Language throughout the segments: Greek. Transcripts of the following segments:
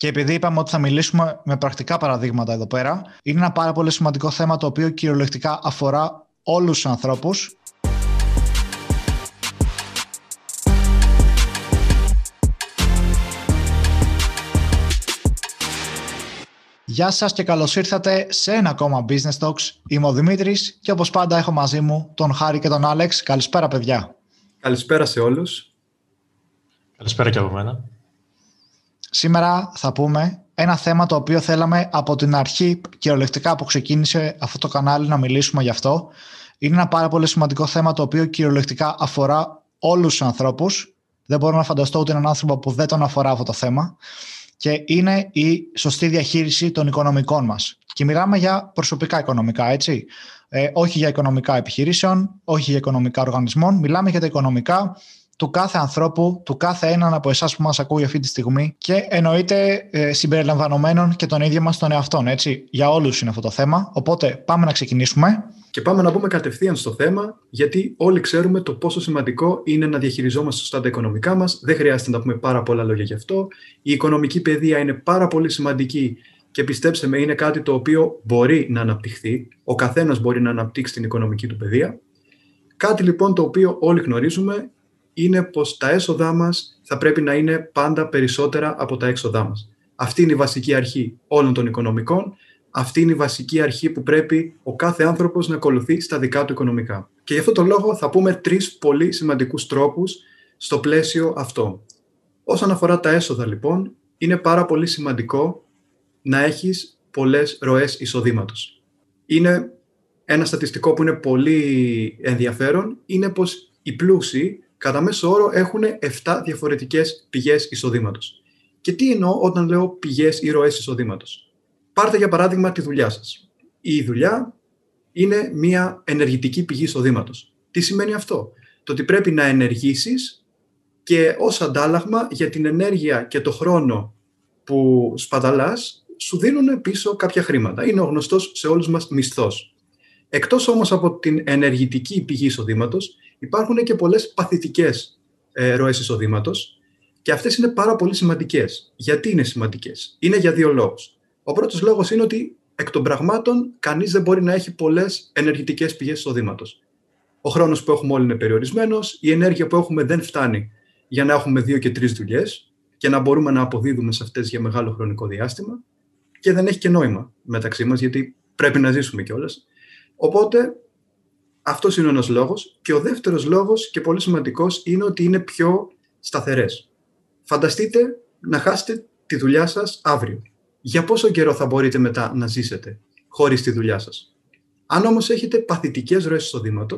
Και επειδή είπαμε ότι θα μιλήσουμε με πρακτικά παραδείγματα εδώ πέρα, είναι ένα πάρα πολύ σημαντικό θέμα το οποίο κυριολεκτικά αφορά όλους τους ανθρώπους Γεια σας και καλώς ήρθατε σε ένα ακόμα Business Talks. Είμαι ο Δημήτρης και όπως πάντα έχω μαζί μου τον Χάρη και τον Άλεξ. Καλησπέρα παιδιά. Καλησπέρα σε όλους. Καλησπέρα και από μένα. Σήμερα θα πούμε ένα θέμα το οποίο θέλαμε από την αρχή κυριολεκτικά που ξεκίνησε αυτό το κανάλι να μιλήσουμε γι' αυτό. Είναι ένα πάρα πολύ σημαντικό θέμα το οποίο κυριολεκτικά αφορά όλους τους ανθρώπους. Δεν μπορώ να φανταστώ ούτε έναν άνθρωπο που δεν τον αφορά αυτό το θέμα και είναι η σωστή διαχείριση των οικονομικών μας. Και μιλάμε για προσωπικά οικονομικά, έτσι. Ε, όχι για οικονομικά επιχειρήσεων, όχι για οικονομικά οργανισμών. Μιλάμε για τα οικονομικά του κάθε ανθρώπου, του κάθε έναν από εσάς που μας ακούει αυτή τη στιγμή και εννοείται ε, συμπεριλαμβανομένων και των ίδιων μας των εαυτών, έτσι. Για όλους είναι αυτό το θέμα. Οπότε πάμε να ξεκινήσουμε. Και πάμε να μπούμε κατευθείαν στο θέμα, γιατί όλοι ξέρουμε το πόσο σημαντικό είναι να διαχειριζόμαστε σωστά τα οικονομικά μας. Δεν χρειάζεται να πούμε πάρα πολλά λόγια γι' αυτό. Η οικονομική παιδεία είναι πάρα πολύ σημαντική και πιστέψτε με, είναι κάτι το οποίο μπορεί να αναπτυχθεί. Ο καθένας μπορεί να αναπτύξει την οικονομική του παιδεία. Κάτι λοιπόν το οποίο όλοι γνωρίζουμε είναι πως τα έσοδά μας θα πρέπει να είναι πάντα περισσότερα από τα έξοδά μας. Αυτή είναι η βασική αρχή όλων των οικονομικών αυτή είναι η βασική αρχή που πρέπει ο κάθε άνθρωπος να ακολουθεί στα δικά του οικονομικά. Και γι' αυτό το λόγο θα πούμε τρεις πολύ σημαντικούς τρόπους στο πλαίσιο αυτό. Όσον αφορά τα έσοδα λοιπόν, είναι πάρα πολύ σημαντικό να έχεις πολλές ροές εισοδήματος. Είναι ένα στατιστικό που είναι πολύ ενδιαφέρον, είναι πως οι πλούσιοι κατά μέσο όρο έχουν 7 διαφορετικές πηγές εισοδήματος. Και τι εννοώ όταν λέω πηγές ή ροές εισοδήματος; Πάρτε για παράδειγμα τη δουλειά σας. Η δουλειά είναι μια ενεργητική πηγή εισοδήματος. Τι σημαίνει αυτό; Το ότι πρέπει να ενεργήσεις και ως αντάλλαγμα για την ενέργεια και το χρόνο που σπαταλάς σου δίνουν πίσω κάποια χρήματα. Είναι ο γνωστός σε όλους μας μισθός. Εκτός όμως από την ενεργητική πηγή εισοδήματος, υπάρχουν και πολλές παθητικές ε, ροές εισοδήματος και αυτές είναι πάρα πολύ σημαντικές. Γιατί είναι σημαντικές; Είναι για δύο λόγους. Ο πρώτος λόγος είναι ότι εκ των πραγμάτων κανείς δεν μπορεί να έχει πολλές ενεργητικές πηγές εισοδήματος. Ο χρόνος που έχουμε όλοι είναι περιορισμένος, η ενέργεια που έχουμε δεν φτάνει για να έχουμε δύο και τρεις δουλειές και να μπορούμε να αποδίδουμε σε αυτές για μεγάλο χρονικό διάστημα και δεν έχει και νόημα μεταξύ μας γιατί πρέπει να ζήσουμε κιόλας. Οπότε αυτός είναι ένας λόγος. Και ο δεύτερος λόγος και πολύ σημαντικός είναι ότι είναι πιο σταθερές. Φανταστείτε να χάσετε τη δουλειά σας αύριο για πόσο καιρό θα μπορείτε μετά να ζήσετε χωρίς τη δουλειά σας; Αν όμως έχετε παθητικές ροές εισοδήματο,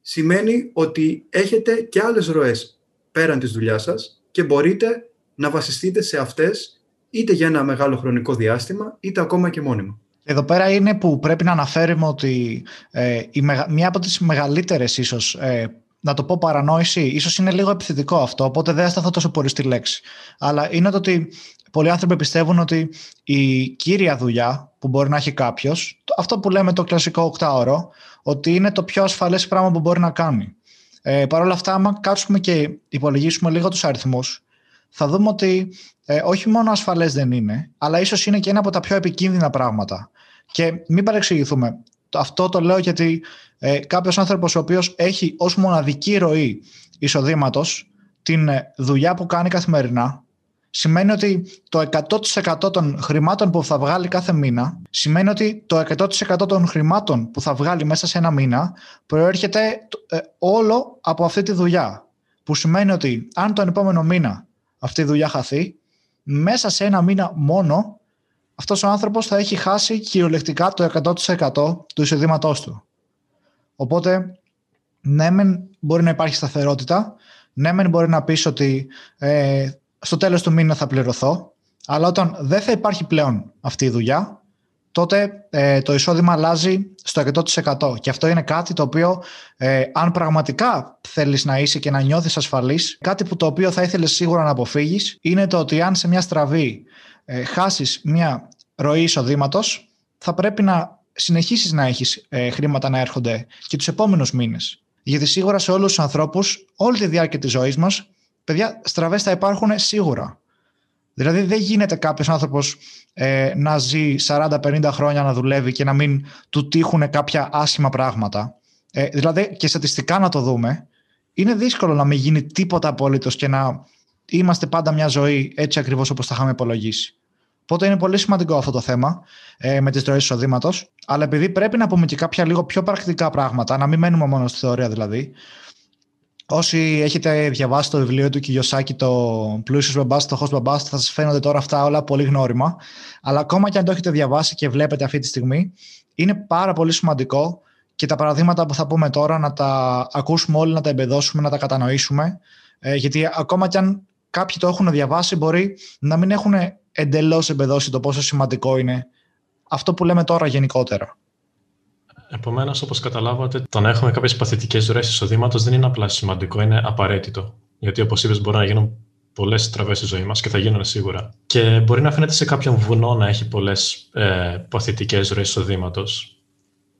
σημαίνει ότι έχετε και άλλες ροές πέραν της δουλειά σας και μπορείτε να βασιστείτε σε αυτές είτε για ένα μεγάλο χρονικό διάστημα, είτε ακόμα και μόνιμα. Εδώ πέρα είναι που πρέπει να αναφέρουμε ότι ε, η, μία από τις μεγαλύτερες ίσως ε, να το πω παρανόηση, ίσως είναι λίγο επιθετικό αυτό, οπότε δεν θα σταθώ τόσο πολύ στη λέξη. Αλλά είναι το ότι πολλοί άνθρωποι πιστεύουν ότι η κύρια δουλειά που μπορεί να έχει κάποιος, αυτό που λέμε το κλασικό οκτάωρο, ότι είναι το πιο ασφαλές πράγμα που μπορεί να κάνει. Ε, Παρ' όλα αυτά, άμα κάτσουμε και υπολογίσουμε λίγο τους αριθμούς, θα δούμε ότι ε, όχι μόνο ασφαλές δεν είναι, αλλά ίσως είναι και ένα από τα πιο επικίνδυνα πράγματα. Και μην παρεξηγηθούμε. Αυτό το λέω γιατί ε, κάποιος άνθρωπος ο οποίος έχει ως μοναδική ροή εισοδήματος την ε, δουλειά που κάνει καθημερινά, σημαίνει ότι το 100% των χρημάτων που θα βγάλει κάθε μήνα, σημαίνει ότι το 100% των χρημάτων που θα βγάλει μέσα σε ένα μήνα προέρχεται ε, όλο από αυτή τη δουλειά. Που σημαίνει ότι αν τον επόμενο μήνα αυτή η δουλειά χαθεί, μέσα σε ένα μήνα μόνο αυτός ο άνθρωπος θα έχει χάσει κυριολεκτικά το 100% του εισοδήματός του. Οπότε, ναι, μεν μπορεί να υπάρχει σταθερότητα, ναι, μεν μπορεί να πεις ότι ε, στο τέλος του μήνα θα πληρωθώ, αλλά όταν δεν θα υπάρχει πλέον αυτή η δουλειά, τότε ε, το εισόδημα αλλάζει στο 100%. Και αυτό είναι κάτι το οποίο, ε, αν πραγματικά θέλεις να είσαι και να νιώθεις ασφαλής, κάτι που το οποίο θα ήθελες σίγουρα να αποφύγεις, είναι το ότι αν σε μια στραβή ε, χάσεις μια ροή εισοδήματος, θα πρέπει να συνεχίσεις να έχεις ε, χρήματα να έρχονται και τους επόμενους μήνες. Γιατί σίγουρα σε όλους τους ανθρώπους, όλη τη διάρκεια της ζωής μας, παιδιά, στραβές θα υπάρχουν σίγουρα. Δηλαδή δεν γίνεται κάποιος άνθρωπος ε, να ζει 40-50 χρόνια να δουλεύει και να μην του τύχουν κάποια άσχημα πράγματα. Ε, δηλαδή και στατιστικά να το δούμε, είναι δύσκολο να μην γίνει τίποτα απολύτω και να είμαστε πάντα μια ζωή έτσι ακριβώς όπως τα είχαμε υπολογίσει. Οπότε είναι πολύ σημαντικό αυτό το θέμα ε, με τις ροές εισοδήματος. Αλλά επειδή πρέπει να πούμε και κάποια λίγο πιο πρακτικά πράγματα, να μην μένουμε μόνο στη θεωρία δηλαδή. Όσοι έχετε διαβάσει το βιβλίο του Κιγιοσάκη, το Πλούσιος Μπαμπάς, το Host Μπαμπάς, θα σας φαίνονται τώρα αυτά όλα πολύ γνώριμα. Αλλά ακόμα και αν το έχετε διαβάσει και βλέπετε αυτή τη στιγμή, είναι πάρα πολύ σημαντικό και τα παραδείγματα που θα πούμε τώρα να τα ακούσουμε όλοι, να τα εμπεδώσουμε, να τα κατανοήσουμε. Ε, γιατί ακόμα και αν κάποιοι το έχουν διαβάσει, μπορεί να μην έχουν εντελώς εμπεδώσει το πόσο σημαντικό είναι αυτό που λέμε τώρα γενικότερα. Επομένως, όπως καταλάβατε, το να έχουμε κάποιες παθητικές ροές εισοδήματος δεν είναι απλά σημαντικό, είναι απαραίτητο. Γιατί, όπως είπες, μπορεί να γίνουν πολλές τραβές στη ζωή μας και θα γίνουν σίγουρα. Και μπορεί να φαίνεται σε κάποιον βουνό να έχει πολλές ε, παθητικές ροές εισοδήματος.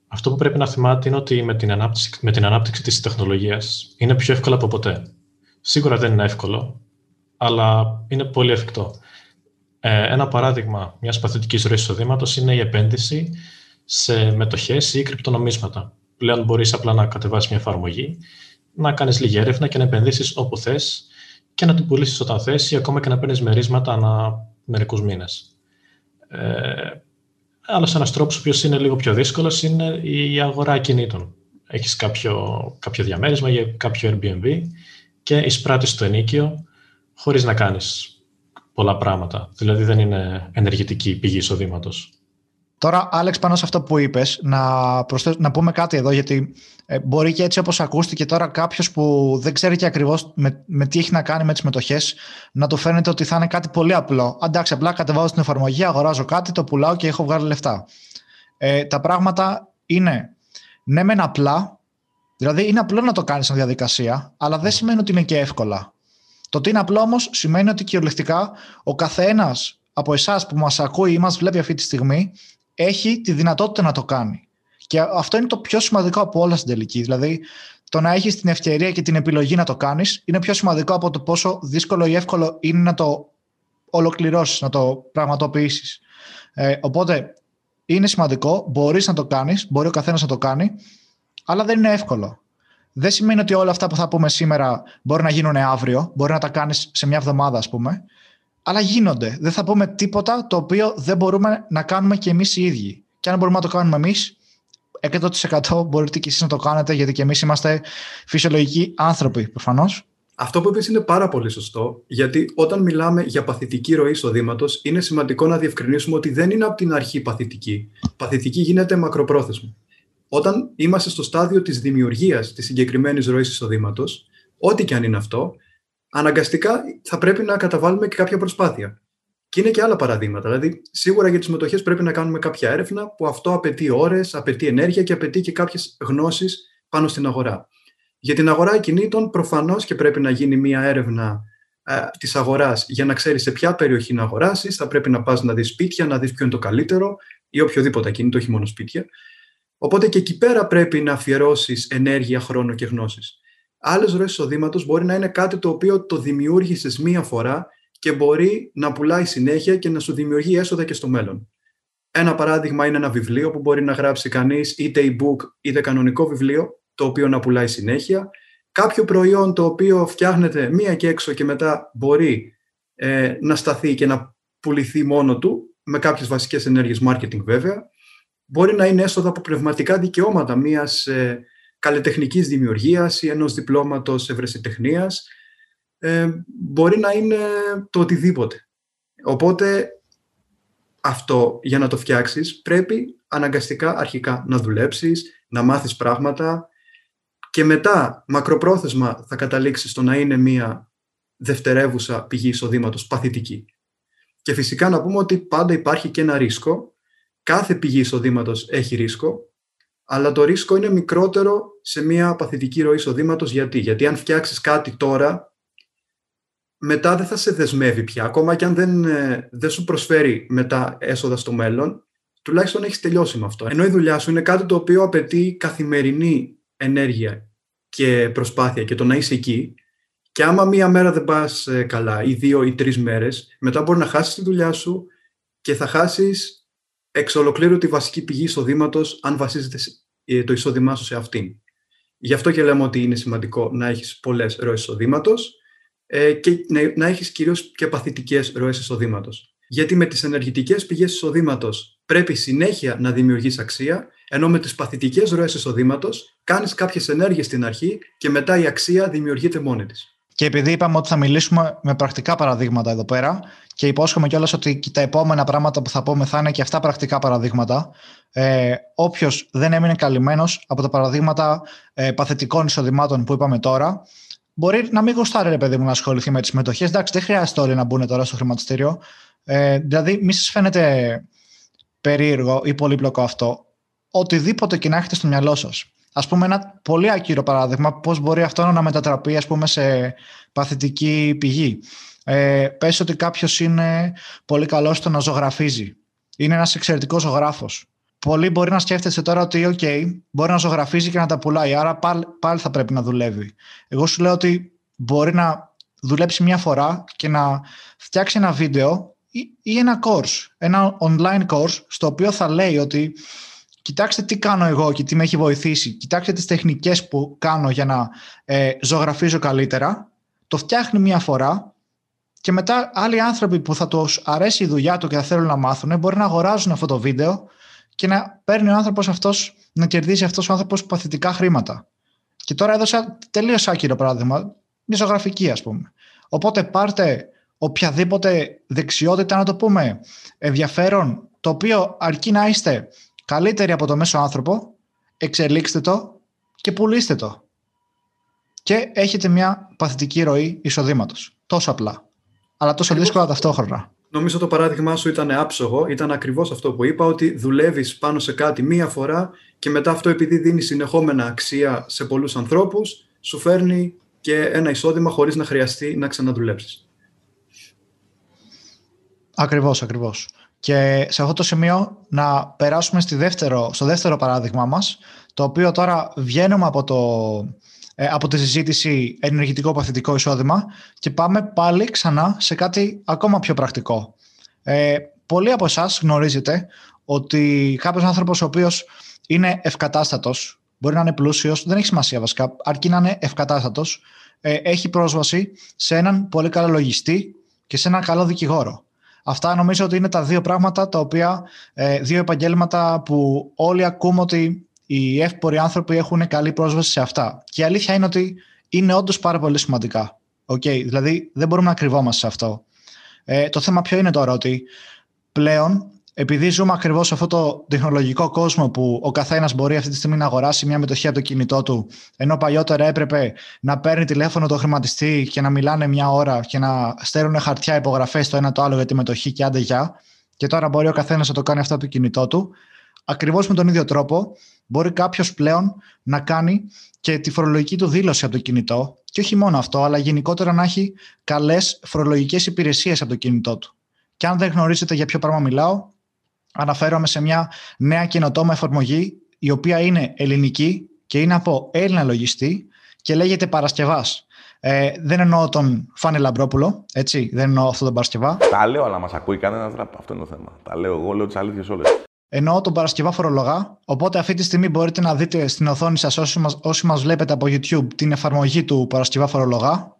Αυτό που πρέπει να θυμάται είναι ότι με την ανάπτυξη, με την ανάπτυξη της τεχνολογίας είναι πιο εύκολο από ποτέ. Σίγουρα δεν είναι εύκολο, αλλά είναι πολύ εφικτό. Ε, ένα παράδειγμα μιας παθητικής ροής εισοδήματος είναι η επένδυση σε μετοχές ή κρυπτονομίσματα. Πλέον μπορείς απλά να κατεβάσεις μια εφαρμογή, να κάνεις λίγη έρευνα και να επενδύσεις όπου θες και να την πουλήσεις όταν θες ή ακόμα και να παίρνεις μερίσματα ανά μερικούς μήνες. Ε, Άλλος ένας τρόπος, ο οποίος είναι λίγο πιο δύσκολος, είναι η αγορά κινήτων. Έχεις κάποιο, κάποιο διαμέρισμα για κάποιο Airbnb και εισπράττεις το ενίκιο χωρίς να κάνεις πολλά πράγματα. Δηλαδή δεν είναι ενεργητική πηγή εισοδήματος. Τώρα, Άλεξ, πάνω σε αυτό που είπες, να, να πούμε κάτι εδώ, γιατί ε, μπορεί και έτσι όπως ακούστηκε τώρα κάποιος που δεν ξέρει και ακριβώς με, με τι έχει να κάνει με τις μετοχές, να του φαίνεται ότι θα είναι κάτι πολύ απλό. Αντάξει, απλά κατεβάζω την εφαρμογή, αγοράζω κάτι, το πουλάω και έχω βγάλει λεφτά. Ε, τα πράγματα είναι ναι, μεν απλά, δηλαδή είναι απλό να το κάνεις σαν διαδικασία, αλλά δεν σημαίνει ότι είναι και εύκολα. Το ότι είναι απλό όμως σημαίνει ότι κυριολεκτικά ο καθένας από εσάς που μας ακούει ή μας βλέπει αυτή τη στιγμή έχει τη δυνατότητα να το κάνει. Και αυτό είναι το πιο σημαντικό από όλα στην τελική. Δηλαδή, το να έχεις την ευκαιρία και την επιλογή να το κάνεις είναι πιο σημαντικό από το πόσο δύσκολο ή εύκολο είναι να το ολοκληρώσεις, να το πραγματοποιήσεις. Ε, οπότε, είναι σημαντικό, μπορείς να το κάνεις, μπορεί ο καθένας να το κάνει, αλλά δεν είναι εύκολο. Δεν σημαίνει ότι όλα αυτά που θα πούμε σήμερα μπορεί να γίνουν αύριο, μπορεί να τα κάνεις σε μια εβδομάδα, ας πούμε αλλά γίνονται. Δεν θα πούμε τίποτα το οποίο δεν μπορούμε να κάνουμε και εμείς οι ίδιοι. Και αν μπορούμε να το κάνουμε εμείς, 100% μπορείτε και εσείς να το κάνετε, γιατί και εμείς είμαστε φυσιολογικοί άνθρωποι, προφανώς. Αυτό που είπες είναι πάρα πολύ σωστό, γιατί όταν μιλάμε για παθητική ροή εισοδήματος, είναι σημαντικό να διευκρινίσουμε ότι δεν είναι από την αρχή παθητική. Παθητική γίνεται μακροπρόθεσμα. Όταν είμαστε στο στάδιο της δημιουργίας της συγκεκριμένης ροής εισοδήματος, ό,τι και αν είναι αυτό, αναγκαστικά θα πρέπει να καταβάλουμε και κάποια προσπάθεια. Και είναι και άλλα παραδείγματα. Δηλαδή, σίγουρα για τις μετοχέ πρέπει να κάνουμε κάποια έρευνα που αυτό απαιτεί ώρες, απαιτεί ενέργεια και απαιτεί και κάποιες γνώσεις πάνω στην αγορά. Για την αγορά κινήτων, προφανώς και πρέπει να γίνει μία έρευνα ε, της αγοράς για να ξέρεις σε ποια περιοχή να αγοράσεις. Θα πρέπει να πας να δεις σπίτια, να δεις ποιο είναι το καλύτερο ή οποιοδήποτε κινήτο, όχι μόνο σπίτια. Οπότε και εκεί πέρα πρέπει να αφιερώσεις ενέργεια, χρόνο και γνώσεις. Άλλες ροές εισοδήματος μπορεί να είναι κάτι το οποίο το δημιούργησες μία φορά και μπορεί να πουλάει συνέχεια και να σου δημιουργεί έσοδα και στο μέλλον. Ένα παράδειγμα είναι ένα βιβλίο που μπορεί να γράψει κανείς είτε e-book είτε κανονικό βιβλίο, το οποίο να πουλάει συνέχεια. Κάποιο προϊόν το οποίο φτιάχνεται μία και έξω και μετά μπορεί ε, να σταθεί και να πουληθεί μόνο του, με κάποιες βασικές ενέργειες marketing βέβαια. Μπορεί να είναι έσοδα από πνευματικά δικαιώματα μιας ε, καλλιτεχνικής δημιουργίας ή ενός διπλώματος ευρεσιτεχνίας. Ε, μπορεί να είναι το οτιδήποτε. Οπότε αυτό για να το φτιάξεις πρέπει αναγκαστικά αρχικά να δουλέψεις, να μάθεις πράγματα και μετά μακροπρόθεσμα θα καταλήξεις στο να είναι μια δευτερεύουσα πηγή εισοδήματος παθητική. Και φυσικά να πούμε ότι πάντα υπάρχει και ένα ρίσκο. Κάθε πηγή εισοδήματος έχει ρίσκο αλλά το ρίσκο είναι μικρότερο σε μια παθητική ροή εισοδήματος. Γιατί; Γιατί αν φτιάξεις κάτι τώρα, μετά δεν θα σε δεσμεύει πια. Ακόμα και αν δεν, ε, δεν σου προσφέρει μετά έσοδα στο μέλλον, τουλάχιστον έχεις τελειώσει με αυτό. Ενώ η δουλειά σου είναι κάτι το οποίο απαιτεί καθημερινή ενέργεια και προσπάθεια και το να είσαι εκεί. Και άμα μία μέρα δεν πας ε, καλά, ή δύο ή τρεις μέρες, μετά μπορεί να χάσεις τη δουλειά σου και θα χάσεις εξ ολοκλήρου τη βασική πηγή εισοδήματος, αν βασίζεται ε, το εισόδημά σου σε αυτήν. Γι' αυτό και λέμε ότι είναι σημαντικό να έχεις πολλές ροές εισοδήματος ε, και να έχεις κυρίως και παθητικές ροές εισοδήματος. Γιατί με τις ενεργητικές πηγές εισοδήματος πρέπει συνέχεια να δημιουργείς αξία, ενώ με τις παθητικές ροές εισοδήματος κάνεις κάποιες ενέργειες στην αρχή και μετά η αξία δημιουργείται μόνη της. Και επειδή είπαμε ότι θα μιλήσουμε με πρακτικά παραδείγματα εδώ πέρα και υπόσχομαι κιόλας ότι τα επόμενα πράγματα που θα πούμε θα είναι και αυτά πρακτικά παραδείγματα. Ε, Όποιος δεν έμεινε καλυμμένος από τα παραδείγματα ε, παθητικών εισοδημάτων που είπαμε τώρα, μπορεί να μην γουστάρει, ρε παιδί μου, να ασχοληθεί με τις μετοχέ. Εντάξει, δεν χρειάζεται όλοι να μπουν τώρα στο χρηματιστήριο. Ε, δηλαδή, μη σας φαίνεται περίεργο ή πολύπλοκο αυτό. Οτιδήποτε και να έχετε στο μυαλό σας ας πούμε ένα πολύ ακύρο παράδειγμα πώς μπορεί αυτό να μετατραπεί ας πούμε σε παθητική πηγή. Ε, πες ότι κάποιος είναι πολύ καλός στο να ζωγραφίζει. Είναι ένας εξαιρετικός ζωγράφος. Πολλοί μπορεί να σκέφτεσαι τώρα ότι OK, μπορεί να ζωγραφίζει και να τα πουλάει, άρα πάλι, πάλι θα πρέπει να δουλεύει. Εγώ σου λέω ότι μπορεί να δουλέψει μια φορά και να φτιάξει ένα βίντεο ή, ή ένα course, ένα online course, στο οποίο θα λέει ότι κοιτάξτε τι κάνω εγώ και τι με έχει βοηθήσει, κοιτάξτε τις τεχνικές που κάνω για να ε, ζωγραφίζω καλύτερα, το φτιάχνει μία φορά και μετά άλλοι άνθρωποι που θα τους αρέσει η δουλειά του και θα θέλουν να μάθουν μπορεί να αγοράζουν αυτό το βίντεο και να παίρνει ο άνθρωπος αυτός, να κερδίσει αυτός ο άνθρωπος παθητικά χρήματα. Και τώρα έδωσα τελείως άκυρο παράδειγμα, μια ζωγραφική ας πούμε. Οπότε πάρτε οποιαδήποτε δεξιότητα, να το πούμε, ενδιαφέρον, το οποίο αρκεί να είστε καλύτεροι από το μέσο άνθρωπο, εξελίξτε το και πουλήστε το. Και έχετε μια παθητική ροή εισοδήματος. Τόσο απλά. Αλλά τόσο δύσκολα ταυτόχρονα. Νομίζω το παράδειγμά σου ήταν άψογο. Ήταν ακριβώς αυτό που είπα, ότι δουλεύεις πάνω σε κάτι μία φορά και μετά αυτό επειδή δίνεις συνεχόμενα αξία σε πολλούς ανθρώπους, σου φέρνει και ένα εισόδημα χωρίς να χρειαστεί να ξαναδουλέψεις. Ακριβώς, ακριβώς. Και σε αυτό το σημείο να περάσουμε στη δεύτερο, στο δεύτερο παράδειγμα μας, το οποίο τώρα βγαίνουμε από, το, ε, από τη συζήτηση ενεργητικό παθητικό εισόδημα και πάμε πάλι ξανά σε κάτι ακόμα πιο πρακτικό. Ε, πολλοί από εσάς γνωρίζετε ότι κάποιος άνθρωπος ο οποίος είναι ευκατάστατος, μπορεί να είναι πλούσιος, δεν έχει σημασία βασικά, αρκεί να είναι ευκατάστατος, ε, έχει πρόσβαση σε έναν πολύ καλό λογιστή και σε έναν καλό δικηγόρο. Αυτά νομίζω ότι είναι τα δύο πράγματα, τα οποία, ε, δύο επαγγέλματα που όλοι ακούμε ότι οι εύποροι άνθρωποι έχουν καλή πρόσβαση σε αυτά. Και η αλήθεια είναι ότι είναι όντως πάρα πολύ σημαντικά. Okay, δηλαδή δεν μπορούμε να κρυβόμαστε σε αυτό. Ε, το θέμα ποιο είναι τώρα ότι πλέον επειδή ζούμε ακριβώς σε αυτό το τεχνολογικό κόσμο που ο καθένας μπορεί αυτή τη στιγμή να αγοράσει μια μετοχή από το κινητό του, ενώ παλιότερα έπρεπε να παίρνει τηλέφωνο το χρηματιστή και να μιλάνε μια ώρα και να στέλνουν χαρτιά υπογραφές το ένα το άλλο για τη μετοχή και άντε για. Και τώρα μπορεί ο καθένας να το κάνει αυτό από το κινητό του. Ακριβώς με τον ίδιο τρόπο μπορεί κάποιος πλέον να κάνει και τη φορολογική του δήλωση από το κινητό. Και όχι μόνο αυτό, αλλά γενικότερα να έχει καλές φορολογικές υπηρεσίες από το κινητό του. Και αν δεν γνωρίζετε για ποιο πράγμα μιλάω, αναφέρομαι σε μια νέα καινοτόμα εφαρμογή η οποία είναι ελληνική και είναι από Έλληνα λογιστή και λέγεται Παρασκευάς. Ε, δεν εννοώ τον Φάνη Λαμπρόπουλο, έτσι, δεν εννοώ αυτόν τον Παρασκευά. Τα λέω, αλλά μας ακούει κανένας Αυτό είναι το θέμα. Τα λέω εγώ, λέω τις αλήθειες όλες. Εννοώ τον Παρασκευά Φορολογά. Οπότε αυτή τη στιγμή μπορείτε να δείτε στην οθόνη σας, όσοι μα όσοι μας βλέπετε από YouTube, την εφαρμογή του Παρασκευά Φορολογά.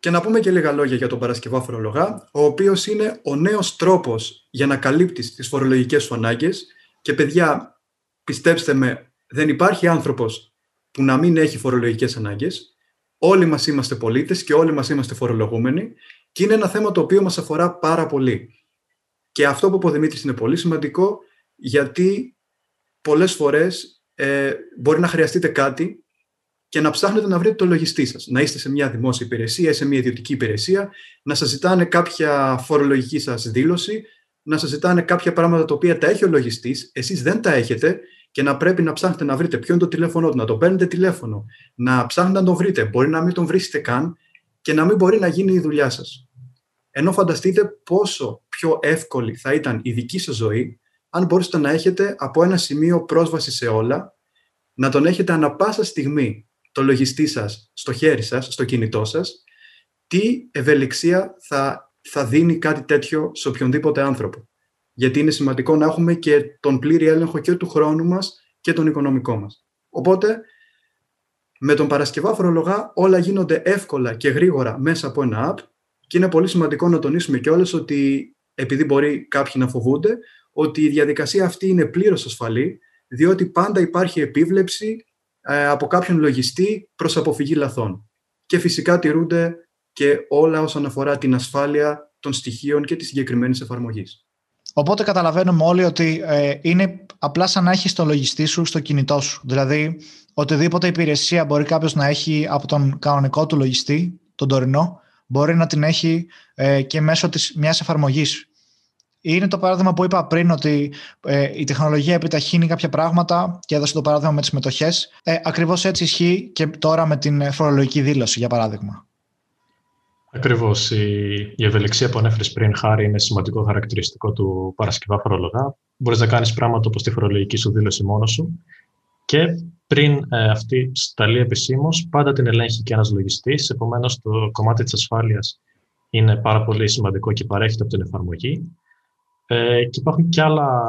Και να πούμε και λίγα λόγια για τον Παρασκευά Φορολογά, ο οποίος είναι ο νέος τρόπος για να καλύπτεις τις φορολογικές σου ανάγκες. Και παιδιά, πιστέψτε με, δεν υπάρχει άνθρωπος που να μην έχει φορολογικές ανάγκες. Όλοι μας είμαστε πολίτες και όλοι μας είμαστε φορολογούμενοι. Και είναι ένα θέμα το οποίο μας αφορά πάρα πολύ. Και αυτό που είπε ο Δημήτρης είναι πολύ σημαντικό, γιατί πολλές φορές ε, μπορεί να χρειαστείτε κάτι και να ψάχνετε να βρείτε το λογιστή σας. Να είστε σε μια δημόσια υπηρεσία ή σε μια ιδιωτική υπηρεσία, να σας ζητάνε κάποια φορολογική σας δήλωση, να σας ζητάνε κάποια πράγματα τα οποία τα έχει ο λογιστής, εσείς δεν τα έχετε και να πρέπει να ψάχνετε να βρείτε ποιο είναι το τηλέφωνο του, να το παίρνετε τηλέφωνο, να ψάχνετε να τον βρείτε. Μπορεί να μην τον βρίσκετε καν και να μην μπορεί να γίνει η δουλειά σας. Ενώ φανταστείτε πόσο πιο εύκολη θα ήταν η δική σας ζωή αν μπορούσατε να έχετε από ένα σημείο πρόσβαση σε όλα, να τον έχετε ανα πάσα στιγμή το λογιστή σας στο χέρι σας, στο κινητό σας τι ευελιξία θα, θα δίνει κάτι τέτοιο σε οποιονδήποτε άνθρωπο. Γιατί είναι σημαντικό να έχουμε και τον πλήρη έλεγχο και του χρόνου μας και τον οικονομικό μας. Οπότε, με τον Παρασκευά φορολογά όλα γίνονται εύκολα και γρήγορα μέσα από ένα app και είναι πολύ σημαντικό να τονίσουμε κιόλας ότι επειδή μπορεί κάποιοι να φοβούνται, ότι η διαδικασία αυτή είναι πλήρως ασφαλή, διότι πάντα υπάρχει επίβλεψη ε, από κάποιον λογιστή προς αποφυγή λαθών. Και φυσικά τηρούνται και όλα όσον αφορά την ασφάλεια των στοιχείων και της συγκεκριμένης εφαρμογής. Οπότε καταλαβαίνουμε όλοι ότι ε, είναι απλά σαν να έχεις το λογιστή σου στο κινητό σου. Δηλαδή, οτιδήποτε υπηρεσία μπορεί κάποιος να έχει από τον κανονικό του λογιστή, τον τωρινό, μπορεί να την έχει ε, και μέσω της μιας εφαρμογής. Είναι το παράδειγμα που είπα πριν ότι ε, η τεχνολογία επιταχύνει κάποια πράγματα και έδωσε το παράδειγμα με τις μετοχές. Ε, ακριβώς έτσι ισχύει και τώρα με την φορολογική δήλωση, για παράδειγμα. Ακριβώς. Η, η ευελιξία που ανέφερες πριν, χάρη, είναι σημαντικό χαρακτηριστικό του Παρασκευά φορολογά. Μπορείς να κάνεις πράγματα όπως τη φορολογική σου δήλωση μόνος σου. Και πριν ε, αυτή σταλεί επισήμως, πάντα την ελέγχει και ένας λογιστής. Επομένως, το κομμάτι της ασφάλειας είναι πάρα πολύ σημαντικό και παρέχεται από την εφαρμογή. Ε, και υπάρχουν και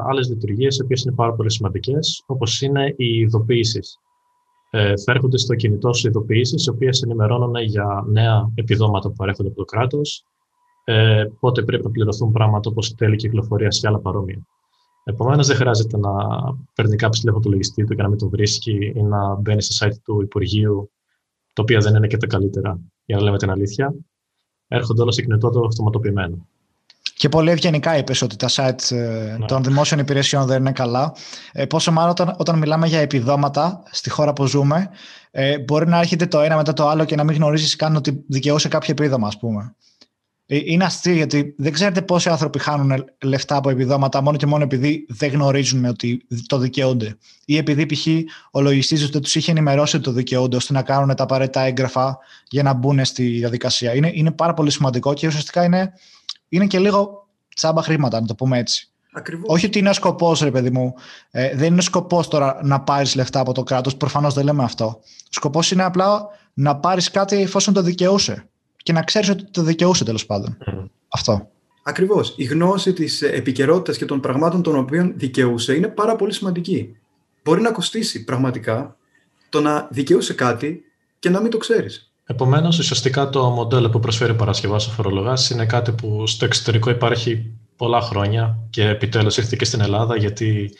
άλλες λειτουργίες, οι οποίες είναι πάρα πολύ σημαντικές, όπως είναι οι ειδοποιήσεις ε, θα έρχονται στο κινητό σου ειδοποιήσεις, οι οποίες ενημερώνουν για νέα επιδόματα που παρέχονται από το κράτος, ε, πότε πρέπει να πληρωθούν πράγματα όπως τέλη κυκλοφορία και άλλα παρόμοια. Επομένως, δεν χρειάζεται να παίρνει κάποιος τηλέφωνο του λογιστή του και να μην τον βρίσκει ή να μπαίνει στο site του Υπουργείου, τα οποία δεν είναι και τα καλύτερα, για να λέμε την αλήθεια. Έρχονται όλα στο κινητό του αυτοματοποιημένο. Και πολύ ευγενικά είπες ότι τα site ε, ναι. των δημόσιων υπηρεσιών δεν είναι καλά. Ε, πόσο μάλλον όταν, όταν μιλάμε για επιδόματα στη χώρα που ζούμε, ε, μπορεί να έρχεται το ένα μετά το άλλο και να μην γνωρίζεις καν ότι δικαιούσε κάποιο επίδομα, ας πούμε. Ε, είναι αστείο γιατί δεν ξέρετε πόσοι άνθρωποι χάνουν λεφτά από επιδόματα μόνο και μόνο επειδή δεν γνωρίζουν ότι το δικαιούνται. Ή επειδή π.χ. ο λογιστής δεν τους είχε ενημερώσει ότι το δικαιούνται ώστε να κάνουν τα απαραίτητα έγγραφα για να μπουν στη διαδικασία. Είναι, είναι πάρα πολύ σημαντικό και ουσιαστικά είναι είναι και λίγο τσάμπα χρήματα, να το πούμε έτσι. Ακριβώς. Όχι ότι είναι σκοπός, ρε παιδί μου. Ε, δεν είναι σκοπός τώρα να πάρεις λεφτά από το κράτος. Προφανώς δεν λέμε αυτό. Σκοπός είναι απλά να πάρεις κάτι εφόσον το δικαιούσε. Και να ξέρεις ότι το δικαιούσε τέλος πάντων. Mm. Αυτό. Ακριβώς. Η γνώση της επικαιρότητας και των πραγμάτων των οποίων δικαιούσε είναι πάρα πολύ σημαντική. Μπορεί να κοστίσει πραγματικά το να δικαιούσε κάτι και να μην το ξέρεις. Επομένως, ουσιαστικά το μοντέλο που προσφέρει ο Παρασκευά ο φορολογάς είναι κάτι που στο εξωτερικό υπάρχει πολλά χρόνια και επιτέλους ήρθε και στην Ελλάδα, γιατί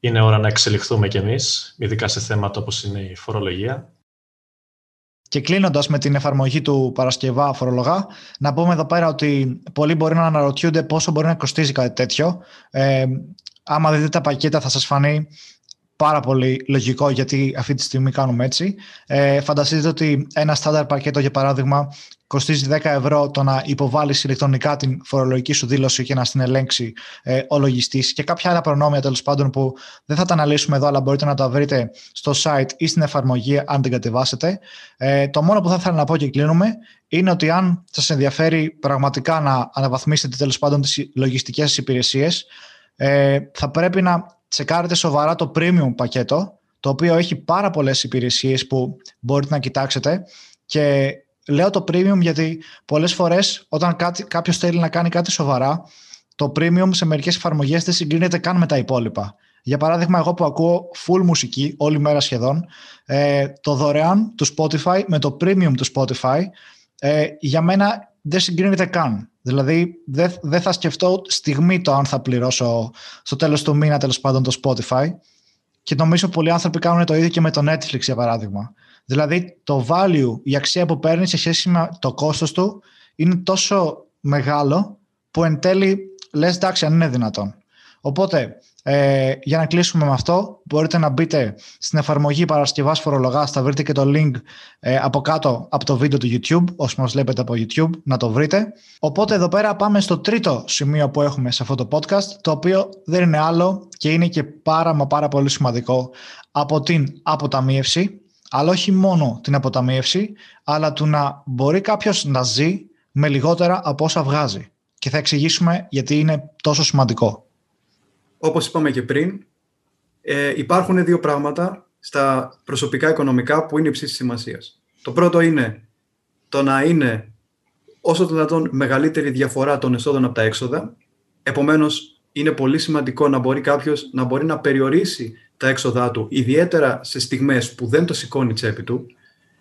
είναι ώρα να εξελιχθούμε κι εμείς, ειδικά σε θέματα όπως είναι η φορολογία. Και κλείνοντας με την εφαρμογή του Παρασκευά φορολογά, να πούμε εδώ πέρα ότι πολλοί μπορεί να αναρωτιούνται πόσο μπορεί να κοστίζει κάτι τέτοιο. Ε, άμα δείτε τα πακέτα θα σας φανεί πάρα πολύ λογικό γιατί αυτή τη στιγμή κάνουμε έτσι. Ε, φανταστείτε ότι ένα στάνταρ πακέτο, για παράδειγμα, κοστίζει 10 ευρώ το να υποβάλεις ηλεκτρονικά την φορολογική σου δήλωση και να στην ελέγξει ε, ο λογιστής και κάποια άλλα προνόμια τέλος πάντων που δεν θα τα αναλύσουμε εδώ, αλλά μπορείτε να τα βρείτε στο site ή στην εφαρμογή αν την κατεβάσετε. Ε, το μόνο που θα ήθελα να πω και κλείνουμε είναι ότι αν σας ενδιαφέρει πραγματικά να αναβαθμίσετε τέλος πάντων τις λογιστικές υπηρεσίες, ε, θα πρέπει να τσεκάρετε σοβαρά το premium πακέτο, το οποίο έχει πάρα πολλές υπηρεσίες που μπορείτε να κοιτάξετε και λέω το premium γιατί πολλές φορές όταν κάτι, κάποιος θέλει να κάνει κάτι σοβαρά, το premium σε μερικές εφαρμογές δεν συγκρίνεται καν με τα υπόλοιπα. Για παράδειγμα, εγώ που ακούω full μουσική όλη μέρα σχεδόν, ε, το δωρεάν του Spotify με το premium του Spotify, ε, για μένα δεν συγκρίνεται καν. Δηλαδή δεν, δεν θα σκεφτώ στιγμή το αν θα πληρώσω στο τέλος του μήνα τέλος πάντων το Spotify και νομίζω πολλοί άνθρωποι κάνουν το ίδιο και με το Netflix για παράδειγμα. Δηλαδή το value, η αξία που παίρνει σε σχέση με το κόστος του είναι τόσο μεγάλο που εν τέλει λες εντάξει αν είναι δυνατόν. Οπότε ε, για να κλείσουμε με αυτό, μπορείτε να μπείτε στην εφαρμογή Παρασκευάς Φορολογάς. Θα βρείτε και το link ε, από κάτω από το βίντεο του YouTube, όσοι μας βλέπετε από YouTube, να το βρείτε. Οπότε εδώ πέρα πάμε στο τρίτο σημείο που έχουμε σε αυτό το podcast, το οποίο δεν είναι άλλο και είναι και πάρα μα πάρα πολύ σημαντικό από την αποταμίευση, αλλά όχι μόνο την αποταμίευση, αλλά του να μπορεί κάποιος να ζει με λιγότερα από όσα βγάζει. Και θα εξηγήσουμε γιατί είναι τόσο σημαντικό όπως είπαμε και πριν, ε, υπάρχουν δύο πράγματα στα προσωπικά οικονομικά που είναι υψής σημασίας. Το πρώτο είναι το να είναι όσο το δυνατόν μεγαλύτερη διαφορά των εσόδων από τα έξοδα. Επομένως, είναι πολύ σημαντικό να μπορεί κάποιος να μπορεί να περιορίσει τα έξοδά του, ιδιαίτερα σε στιγμές που δεν το σηκώνει η τσέπη του,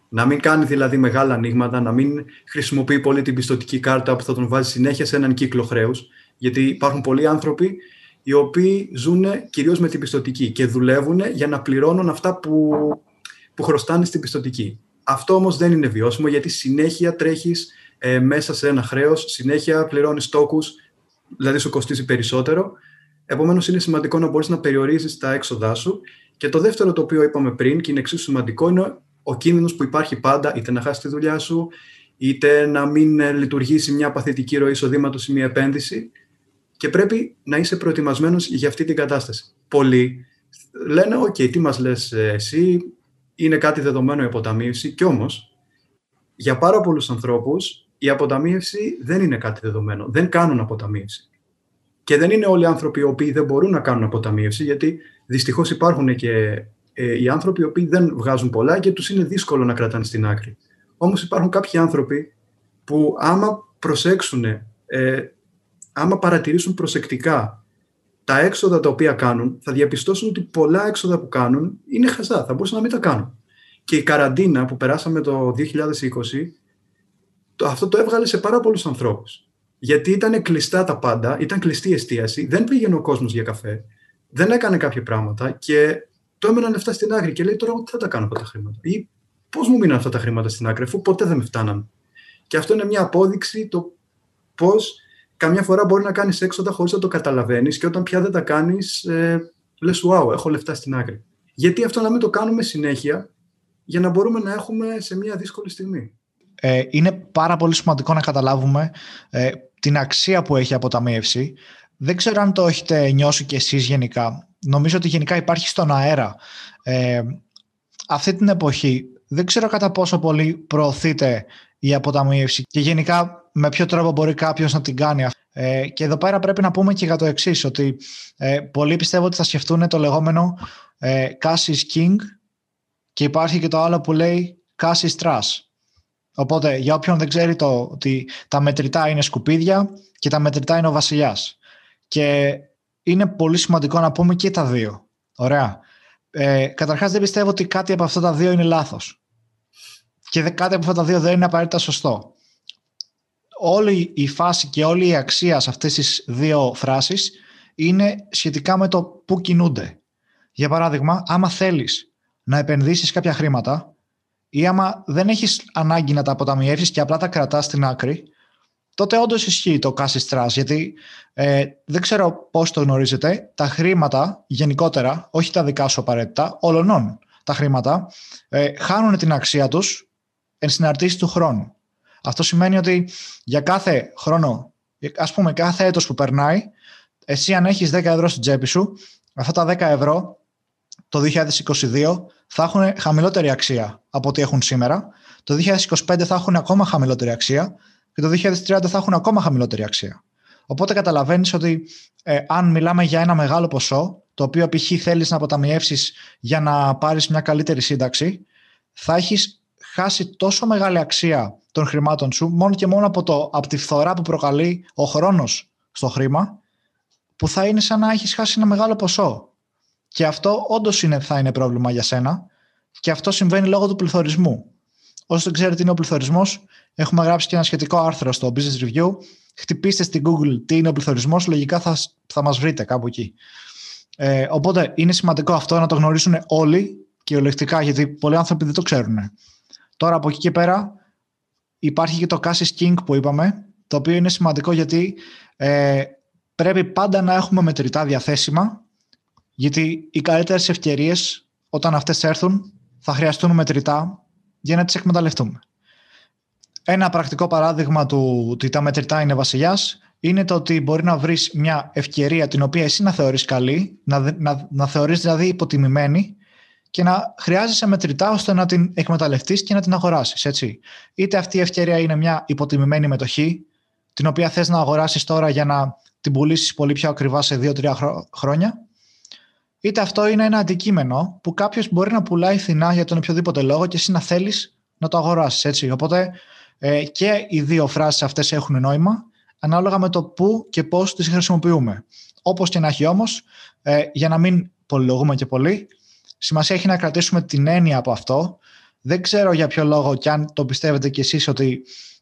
να μην κάνει δηλαδή μεγάλα ανοίγματα, να μην χρησιμοποιεί πολύ την πιστοτική κάρτα που θα τον βάζει συνέχεια σε έναν κύκλο χρέους. Γιατί υπάρχουν πολλοί άνθρωποι οι οποίοι ζουν κυρίως με την πιστοτική και δουλεύουν για να πληρώνουν αυτά που, που χρωστάνε στην πιστοτική. Αυτό όμως δεν είναι βιώσιμο γιατί συνέχεια τρέχεις ε, μέσα σε ένα χρέος, συνέχεια πληρώνεις τόκου, δηλαδή σου κοστίζει περισσότερο. Επομένως, είναι σημαντικό να μπορείς να περιορίζεις τα έξοδά σου. Και το δεύτερο το οποίο είπαμε πριν και είναι εξίσου σημαντικό είναι ο κίνδυνος που υπάρχει πάντα, είτε να χάσεις τη δουλειά σου, είτε να μην ε, λειτουργήσει μια παθητική ροή εισοδήματος ή μια επένδυση και πρέπει να είσαι προετοιμασμένος για αυτή την κατάσταση. Πολλοί λένε, οκ, τι μας λες ε, εσύ, είναι κάτι δεδομένο η αποταμίευση και όμως για πάρα πολλούς ανθρώπους η αποταμίευση δεν είναι κάτι δεδομένο, δεν κάνουν αποταμίευση. Και δεν είναι όλοι οι άνθρωποι οι οποίοι δεν μπορούν να κάνουν αποταμίευση, γιατί δυστυχώς υπάρχουν και ε, οι άνθρωποι οι οποίοι δεν βγάζουν πολλά και τους είναι δύσκολο να κρατάνε στην άκρη. Όμως υπάρχουν κάποιοι άνθρωποι που άμα προσέξουν, ε, άμα παρατηρήσουν προσεκτικά τα έξοδα τα οποία κάνουν, θα διαπιστώσουν ότι πολλά έξοδα που κάνουν είναι χαζά, θα μπορούσαν να μην τα κάνουν. Και η καραντίνα που περάσαμε το 2020, το, αυτό το έβγαλε σε πάρα πολλούς ανθρώπους. Γιατί ήταν κλειστά τα πάντα, ήταν κλειστή η εστίαση, δεν πήγαινε ο κόσμος για καφέ, δεν έκανε κάποια πράγματα και το έμεναν λεφτά στην άκρη και λέει τώρα τι θα τα κάνω αυτά τα χρήματα. Ή πώς μου μείναν αυτά τα χρήματα στην άκρη, αφού ποτέ δεν με φτάναν. Και αυτό είναι μια απόδειξη το πώς καμιά φορά μπορεί να κάνεις έξοδα χωρίς να το καταλαβαίνεις και όταν πια δεν τα κάνεις, ε, λες: Wow, έχω λεφτά στην άκρη. Γιατί αυτό να μην το κάνουμε συνέχεια για να μπορούμε να έχουμε σε μια δύσκολη στιγμή. Ε, είναι πάρα πολύ σημαντικό να καταλάβουμε ε, την αξία που έχει η αποταμίευση. Δεν ξέρω αν το έχετε νιώσει κι εσείς γενικά νομίζω ότι γενικά υπάρχει στον αέρα. Ε, αυτή την εποχή δεν ξέρω κατά πόσο πολύ προωθείται η αποταμίευση και γενικά με ποιο τρόπο μπορεί κάποιος να την κάνει. Ε, και εδώ πέρα πρέπει να πούμε και για το εξής, ότι ε, πολλοί πιστεύω ότι θα σκεφτούν το λεγόμενο ε, cash is king και υπάρχει και το άλλο που λέει cash is trash. Οπότε για όποιον δεν ξέρει το, ότι τα μετρητά είναι σκουπίδια και τα μετρητά είναι ο βασιλιάς. Και είναι πολύ σημαντικό να πούμε και τα δύο. Ωραία. Ε, Καταρχάς, δεν πιστεύω ότι κάτι από αυτά τα δύο είναι λάθος. Και κάτι από αυτά τα δύο δεν είναι απαραίτητα σωστό. Όλη η φάση και όλη η αξία σε αυτές τις δύο φράσεις είναι σχετικά με το πού κινούνται. Για παράδειγμα, άμα θέλεις να επενδύσεις κάποια χρήματα ή άμα δεν έχεις ανάγκη να τα αποταμιεύσεις και απλά τα κρατάς στην άκρη, τότε όντως ισχύει το cash is γιατί ε, δεν ξέρω πώς το γνωρίζετε, τα χρήματα γενικότερα, όχι τα δικά σου απαραίτητα, όλων τα χρήματα, ε, χάνουν την αξία τους εν συναρτήσεις του χρόνου. Αυτό σημαίνει ότι για κάθε χρόνο, ας πούμε κάθε έτος που περνάει, εσύ αν έχεις 10 ευρώ στην τσέπη σου, αυτά τα 10 ευρώ το 2022 θα έχουν χαμηλότερη αξία από ό,τι έχουν σήμερα. Το 2025 θα έχουν ακόμα χαμηλότερη αξία και το 2030 θα έχουν ακόμα χαμηλότερη αξία. Οπότε καταλαβαίνεις ότι ε, αν μιλάμε για ένα μεγάλο ποσό, το οποίο π.χ. θέλεις να αποταμιεύσεις για να πάρεις μια καλύτερη σύνταξη, θα έχεις χάσει τόσο μεγάλη αξία των χρημάτων σου, μόνο και μόνο από, το, από τη φθορά που προκαλεί ο χρόνος στο χρήμα, που θα είναι σαν να έχεις χάσει ένα μεγάλο ποσό. Και αυτό όντως θα είναι πρόβλημα για σένα, και αυτό συμβαίνει λόγω του πληθωρισμού. Όσο δεν ξέρετε τι είναι ο πληθωρισμός, έχουμε γράψει και ένα σχετικό άρθρο στο Business Review. Χτυπήστε στην Google τι είναι ο πληθωρισμός, λογικά θα, θα μας βρείτε κάπου εκεί. Ε, οπότε είναι σημαντικό αυτό να το γνωρίσουν όλοι κυριολεκτικά, γιατί πολλοί άνθρωποι δεν το ξέρουν. Τώρα από εκεί και πέρα υπάρχει και το Cash King που είπαμε, το οποίο είναι σημαντικό γιατί ε, πρέπει πάντα να έχουμε μετρητά διαθέσιμα, γιατί οι καλύτερες ευκαιρίες όταν αυτές έρθουν θα χρειαστούν μετρητά για να τις εκμεταλλευτούμε. Ένα πρακτικό παράδειγμα του ότι τα μετρητά είναι βασιλιάς είναι το ότι μπορεί να βρεις μια ευκαιρία την οποία εσύ να θεωρείς καλή, να, να, να θεωρείς δηλαδή υποτιμημένη και να χρειάζεσαι μετρητά ώστε να την εκμεταλλευτείς και να την αγοράσεις. Έτσι. Είτε αυτή η ευκαιρία είναι μια υποτιμημένη μετοχή, την οποία θες να αγοράσεις τώρα για να την πουλήσεις πολύ πιο ακριβά σε 2-3 χρόνια, είτε αυτό είναι ένα αντικείμενο που κάποιος μπορεί να πουλάει φθηνά για τον οποιοδήποτε λόγο και εσύ να θέλεις να το αγοράσεις. Οπότε ε, και οι δύο φράσεις αυτές έχουν νόημα ανάλογα με το πού και πώς τις χρησιμοποιούμε. Όπως και να έχει όμως, ε, για να μην πολυλογούμε και πολύ, σημασία έχει να κρατήσουμε την έννοια από αυτό. Δεν ξέρω για ποιο λόγο και αν το πιστεύετε κι εσείς ότι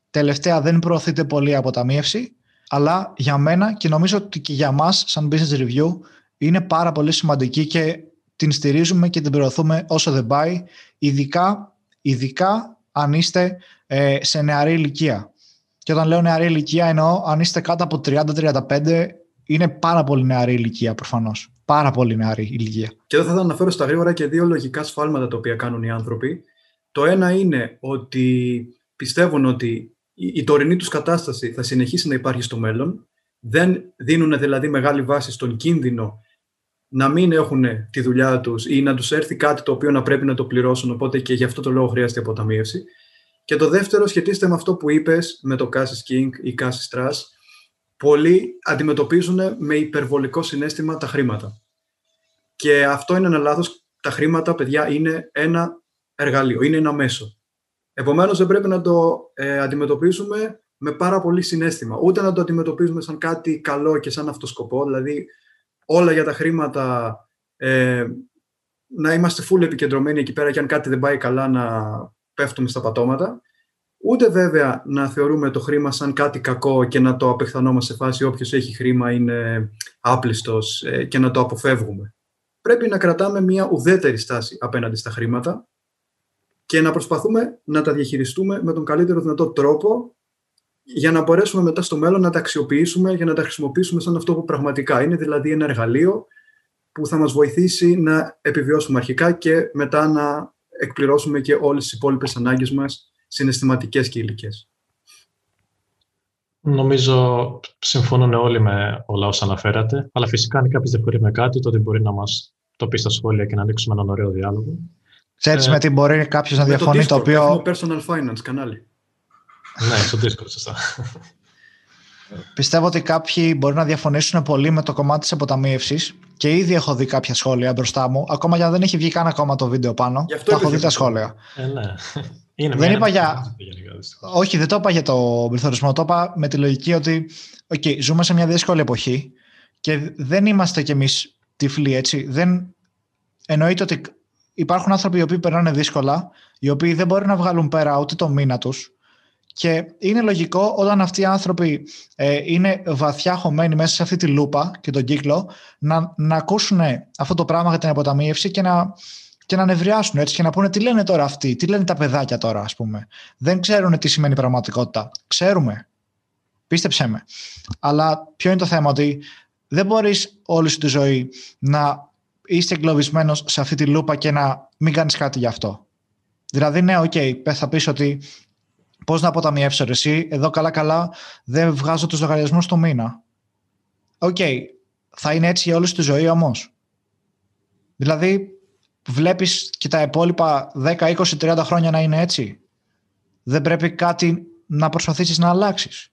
τελευταία δεν προωθείται πολύ αποταμίευση, αλλά για μένα και νομίζω ότι και για μας σαν business review είναι πάρα πολύ σημαντική και την στηρίζουμε και την προωθούμε όσο δεν πάει, ειδικά, ειδικά αν είστε ε, σε νεαρή ηλικία. Και όταν λέω νεαρή ηλικία εννοώ αν είστε κάτω από 30-35 είναι πάρα πολύ νεαρή ηλικία προφανώς. Πάρα πολύ νεαρή ηλικία. Και εδώ θα ήθελα να αναφέρω στα γρήγορα και δύο λογικά σφάλματα τα οποία κάνουν οι άνθρωποι. Το ένα είναι ότι πιστεύουν ότι η τωρινή τους κατάσταση θα συνεχίσει να υπάρχει στο μέλλον. Δεν δίνουν δηλαδή μεγάλη βάση στον κίνδυνο να μην έχουν τη δουλειά τους ή να τους έρθει κάτι το οποίο να πρέπει να το πληρώσουν, οπότε και γι' αυτό το λόγο χρειάζεται αποταμίευση. Και το δεύτερο σχετίζεται με αυτό που είπες με το Cassis King ή Cassis Strass. Πολλοί αντιμετωπίζουν με υπερβολικό συνέστημα τα χρήματα. Και αυτό είναι ένα λάθος. Τα χρήματα, παιδιά, είναι ένα εργαλείο, είναι ένα μέσο. Επομένως, δεν πρέπει να το ε, αντιμετωπίσουμε με πάρα πολύ συνέστημα. Ούτε να το αντιμετωπίζουμε σαν κάτι καλό και σαν αυτοσκοπό. Δηλαδή, όλα για τα χρήματα ε, να είμαστε full επικεντρωμένοι εκεί πέρα και αν κάτι δεν πάει καλά να πέφτουμε στα πατώματα. Ούτε βέβαια να θεωρούμε το χρήμα σαν κάτι κακό και να το απεχθανόμαστε σε φάση όποιος έχει χρήμα είναι άπλιστος ε, και να το αποφεύγουμε. Πρέπει να κρατάμε μια ουδέτερη στάση απέναντι στα χρήματα και να προσπαθούμε να τα διαχειριστούμε με τον καλύτερο δυνατό τρόπο για να μπορέσουμε μετά στο μέλλον να τα αξιοποιήσουμε, για να τα χρησιμοποιήσουμε σαν αυτό που πραγματικά είναι, δηλαδή ένα εργαλείο που θα μας βοηθήσει να επιβιώσουμε αρχικά και μετά να εκπληρώσουμε και όλες τις υπόλοιπες ανάγκες μας συναισθηματικές και υλικές. Νομίζω συμφωνούν όλοι με όλα όσα αναφέρατε, αλλά φυσικά αν κάποιος διαφορεί με κάτι, τότε μπορεί να μας το πει στα σχόλια και να ανοίξουμε έναν ωραίο διάλογο. Ξέρεις ε, με τι μπορεί κάποιος να διαφωνεί, το, το οποίο... Έχουμε personal finance κανάλι. ναι, στο Discord, σωστά. Πιστεύω ότι κάποιοι μπορεί να διαφωνήσουν πολύ με το κομμάτι της αποταμίευσης και ήδη έχω δει κάποια σχόλια μπροστά μου, ακόμα και αν δεν έχει βγει καν ακόμα το βίντεο πάνω. Θα έχω δει τα σχόλια. Ε, ναι. Είναι δεν είπα για... Όχι, δεν το είπα για το πληθωρισμό. Το είπα με τη λογική ότι okay, ζούμε σε μια δύσκολη εποχή και δεν είμαστε κι εμείς τυφλοί, έτσι. Δεν... Εννοείται ότι υπάρχουν άνθρωποι οι οποίοι περνάνε δύσκολα, οι οποίοι δεν μπορεί να βγάλουν πέρα ούτε το μήνα τους. Και είναι λογικό όταν αυτοί οι άνθρωποι ε, είναι βαθιά χωμένοι μέσα σε αυτή τη λούπα και τον κύκλο να, να ακούσουν αυτό το πράγμα για την αποταμίευση και να, και να νευριάσουν έτσι και να πούνε τι λένε τώρα αυτοί, τι λένε τα παιδάκια τώρα ας πούμε. Δεν ξέρουν τι σημαίνει πραγματικότητα. Ξέρουμε. Πίστεψέ με. Αλλά ποιο είναι το θέμα ότι δεν μπορείς όλη σου τη ζωή να είσαι εγκλωβισμένος σε αυτή τη λούπα και να μην κάνεις κάτι γι' αυτό. Δηλαδή, ναι, OK, okay, θα πεις ότι πώς να αποταμιεύσω εσύ, εδώ καλά-καλά δεν βγάζω τους λογαριασμούς το μήνα. OK, okay, θα είναι έτσι για όλη τη ζωή όμως. Δηλαδή, βλέπεις και τα υπόλοιπα 10, 20, 30 χρόνια να είναι έτσι; Δεν πρέπει κάτι να προσπαθήσεις να αλλάξεις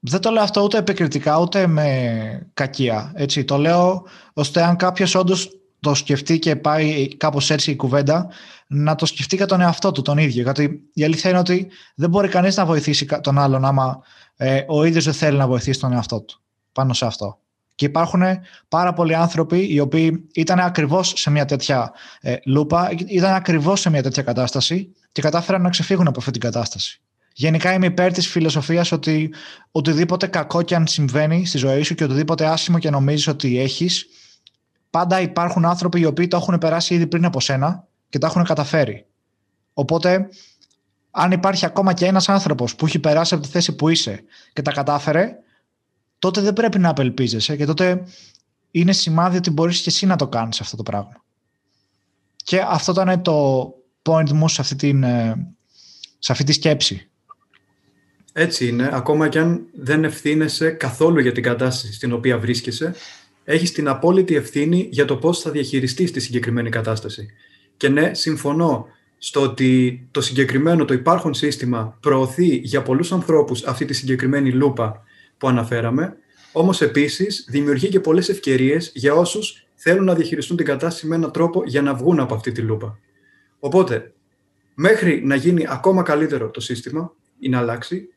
δεν το λέω αυτό ούτε επικριτικά ούτε με κακία. Έτσι. Το λέω ώστε αν κάποιος όντως το σκεφτεί και πάει κάπως έτσι η κουβέντα, να το σκεφτεί για τον εαυτό του τον ίδιο. Γιατί η αλήθεια είναι ότι δεν μπορεί κανείς να βοηθήσει τον άλλον άμα ε, ο ίδιος δεν θέλει να βοηθήσει τον εαυτό του πάνω σε αυτό. Και υπάρχουν πάρα πολλοί άνθρωποι οι οποίοι ήταν ακριβώς σε μια τέτοια ε, λούπα, ήταν ακριβώς σε μια τέτοια κατάσταση και κατάφεραν να ξεφύγουν από αυτή την κατάσταση. Γενικά είμαι υπέρ της φιλοσοφίας ότι οτιδήποτε κακό και αν συμβαίνει στη ζωή σου και οτιδήποτε άσχημο και νομίζεις ότι έχεις, πάντα υπάρχουν άνθρωποι οι οποίοι το έχουν περάσει ήδη πριν από σένα και τα έχουν καταφέρει. Οπότε, αν υπάρχει ακόμα και ένας άνθρωπος που έχει περάσει από τη θέση που είσαι και τα κατάφερε, τότε δεν πρέπει να απελπίζεσαι και τότε είναι σημάδι ότι μπορείς και εσύ να το κάνεις αυτό το πράγμα. Και αυτό ήταν το point μου σε αυτή, την, ε, σε αυτή τη σκέψη. Έτσι είναι, ακόμα και αν δεν ευθύνεσαι καθόλου για την κατάσταση στην οποία βρίσκεσαι, έχεις την απόλυτη ευθύνη για το πώς θα διαχειριστείς τη συγκεκριμένη κατάσταση. Και ναι, συμφωνώ στο ότι το συγκεκριμένο, το υπάρχον σύστημα προωθεί για πολλούς ανθρώπους αυτή τη συγκεκριμένη λούπα που αναφέραμε, όμως επίσης δημιουργεί και πολλές ευκαιρίες για όσους θέλουν να διαχειριστούν την κατάσταση με έναν τρόπο για να βγουν από αυτή τη λούπα. Οπότε, Μέχρι να γίνει ακόμα καλύτερο το σύστημα ή να αλλάξει,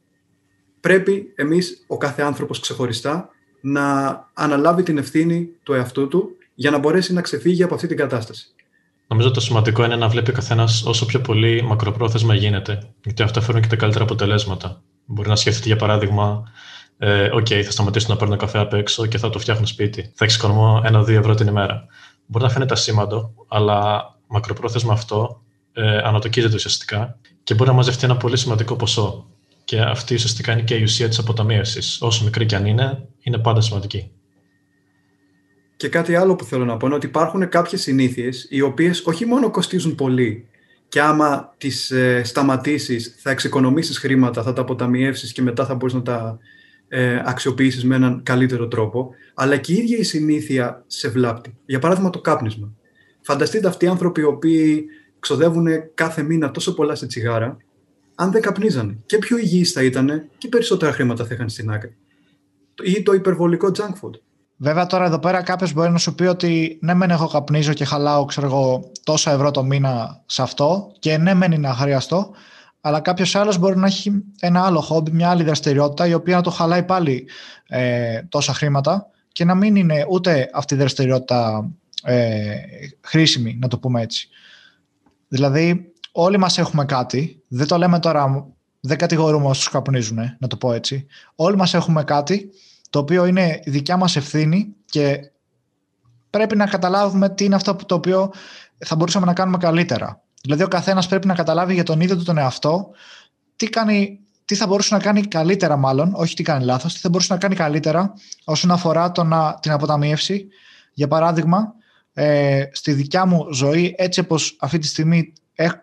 πρέπει εμείς, ο κάθε άνθρωπος ξεχωριστά, να αναλάβει την ευθύνη του εαυτού του για να μπορέσει να ξεφύγει από αυτή την κατάσταση. Νομίζω το σημαντικό είναι να βλέπει ο καθένας όσο πιο πολύ μακροπρόθεσμα γίνεται, γιατί αυτά φέρνουν και τα καλύτερα αποτελέσματα. Μπορεί να σκεφτείτε, για παράδειγμα, ε, OK, θα σταματήσω να παίρνω καφέ απ' έξω και θα το φτιάχνω σπίτι. Θα εξοικονομώ ένα-δύο ευρώ την ημέρα. Μπορεί να φαίνεται ασήμαντο, αλλά μακροπρόθεσμα αυτό ε, ανατοκίζεται ουσιαστικά και μπορεί να μαζευτεί ένα πολύ σημαντικό ποσό. Και αυτή ουσιαστικά είναι και η ουσία της αποταμίευσης. Όσο μικρή και αν είναι, είναι πάντα σημαντική. Και κάτι άλλο που θέλω να πω είναι ότι υπάρχουν κάποιες συνήθειες οι οποίες όχι μόνο κοστίζουν πολύ και άμα τις ε, σταματήσεις θα εξοικονομήσεις χρήματα, θα τα αποταμιεύσεις και μετά θα μπορείς να τα ε, αξιοποιήσεις με έναν καλύτερο τρόπο, αλλά και η ίδια η συνήθεια σε βλάπτει. Για παράδειγμα, το κάπνισμα. Φανταστείτε αυτοί οι άνθρωποι οι οποίοι ξοδεύουν κάθε μήνα τόσο πολλά σε τσιγάρα, αν δεν καπνίζανε. Και πιο υγιείς θα ήταν και περισσότερα χρήματα θα είχαν στην άκρη. Ή το υπερβολικό junk food. Βέβαια, τώρα εδώ πέρα κάποιος μπορεί να σου πει ότι ναι, μεν έχω καπνίζω και χαλάω ξέρω εγώ, τόσα ευρώ το μήνα σε αυτό και ναι, μεν είναι αχρίαστο, αλλά κάποιος άλλος μπορεί να έχει ένα άλλο χόμπι, μια άλλη δραστηριότητα, η οποία να το χαλάει πάλι ε, τόσα χρήματα και να μην είναι ούτε αυτή η δραστηριότητα ε, χρήσιμη, να το πούμε έτσι. Δηλαδή, όλοι μας έχουμε κάτι, δεν το λέμε τώρα, δεν κατηγορούμε όσους καπνίζουν, να το πω έτσι. Όλοι μας έχουμε κάτι το οποίο είναι δικιά μας ευθύνη και πρέπει να καταλάβουμε τι είναι αυτό το οποίο θα μπορούσαμε να κάνουμε καλύτερα. Δηλαδή ο καθένας πρέπει να καταλάβει για τον ίδιο του τον εαυτό τι, κάνει, τι θα μπορούσε να κάνει καλύτερα μάλλον, όχι τι κάνει λάθος, τι θα μπορούσε να κάνει καλύτερα όσον αφορά το να, την αποταμίευση. Για παράδειγμα, ε, στη δικιά μου ζωή, έτσι όπως αυτή τη στιγμή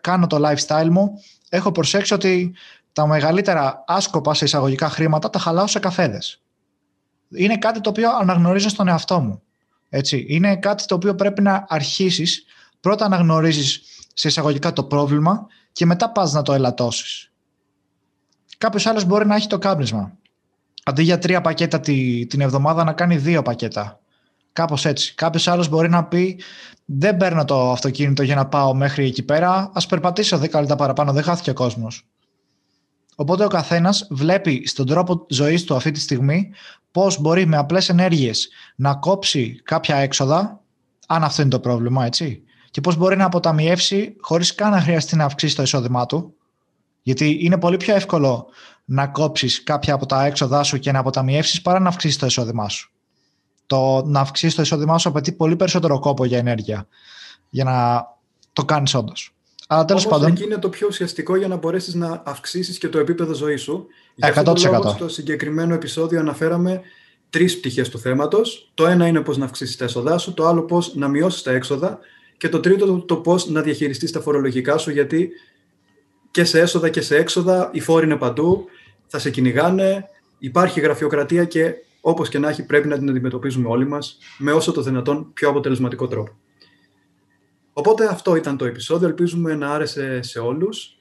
κάνω το lifestyle μου, έχω προσέξει ότι τα μεγαλύτερα άσκοπα σε εισαγωγικά χρήματα τα χαλάω σε καφέδες είναι κάτι το οποίο αναγνωρίζω στον εαυτό μου. Έτσι. Είναι κάτι το οποίο πρέπει να αρχίσεις πρώτα να γνωρίζεις σε εισαγωγικά το πρόβλημα και μετά πας να το ελαττώσεις. Κάποιος άλλος μπορεί να έχει το κάπνισμα. Αντί για τρία πακέτα τη, την εβδομάδα να κάνει δύο πακέτα. Κάπως έτσι. Κάποιος άλλος μπορεί να πει δεν παίρνω το αυτοκίνητο για να πάω μέχρι εκεί πέρα, ας περπατήσω 10 λεπτά παραπάνω, δεν χάθηκε ο κόσμος. Οπότε ο καθένας βλέπει στον τρόπο ζωής του αυτή τη στιγμή πώς μπορεί με απλές ενέργειες να κόψει κάποια έξοδα, αν αυτό είναι το πρόβλημα, έτσι. Και πώς μπορεί να αποταμιεύσει χωρίς καν να χρειαστεί να αυξήσει το εισόδημά του. Γιατί είναι πολύ πιο εύκολο να κόψεις κάποια από τα έξοδά σου και να αποταμιεύσεις παρά να αυξήσεις το εισόδημά σου. Το να αυξήσεις το εισόδημά σου απαιτεί πολύ περισσότερο κόπο για ενέργεια για να το κάνεις όντως. Αλλά τέλος πάντων. Εκεί είναι το πιο ουσιαστικό για να μπορέσεις να αυξήσεις και το επίπεδο ζωής σου. Για 100%. αυτό το λόγο, στο συγκεκριμένο επεισόδιο αναφέραμε τρεις πτυχές του θέματος. Το ένα είναι πώς να αυξήσεις τα έσοδά σου, το άλλο πώς να μειώσεις τα έξοδα και το τρίτο το, το πώς να διαχειριστείς τα φορολογικά σου, γιατί και σε έσοδα και σε έξοδα οι φόροι είναι παντού, θα σε κυνηγάνε, υπάρχει γραφειοκρατία και όπως και να έχει πρέπει να την αντιμετωπίζουμε όλοι μας με όσο το δυνατόν πιο αποτελεσματικό τρόπο. Οπότε αυτό ήταν το επεισόδιο. Ελπίζουμε να άρεσε σε όλους.